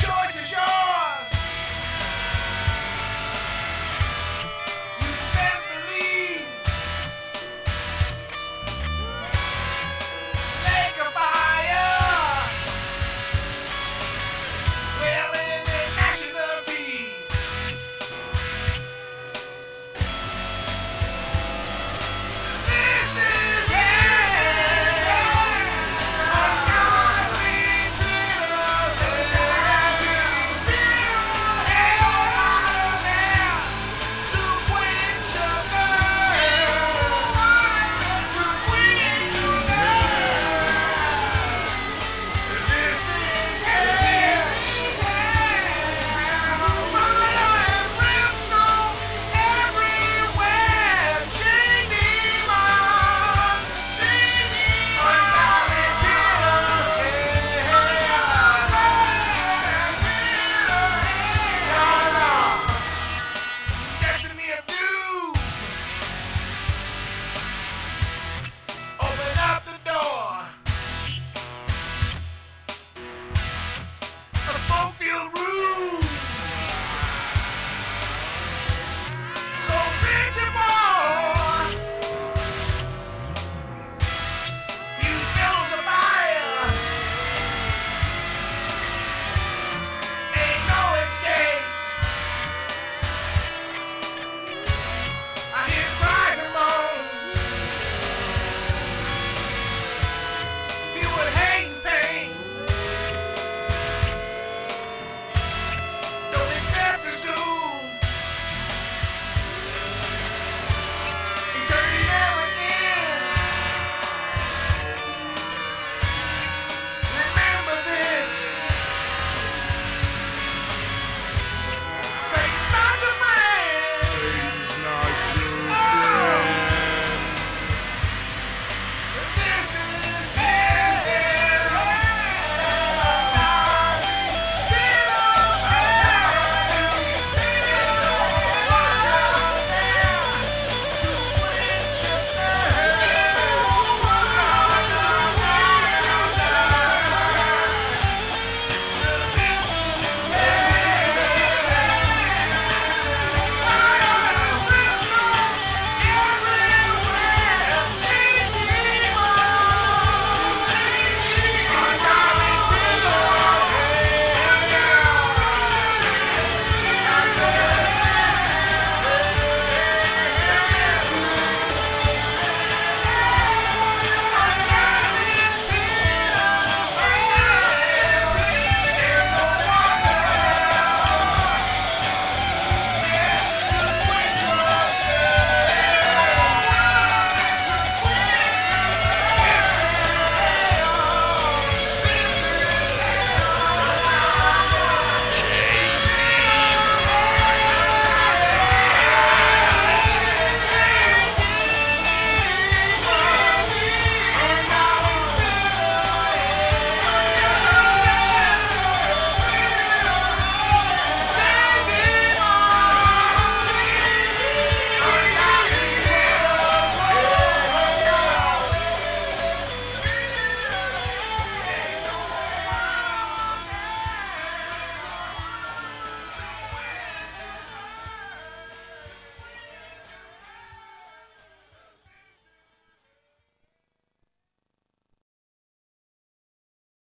Choice.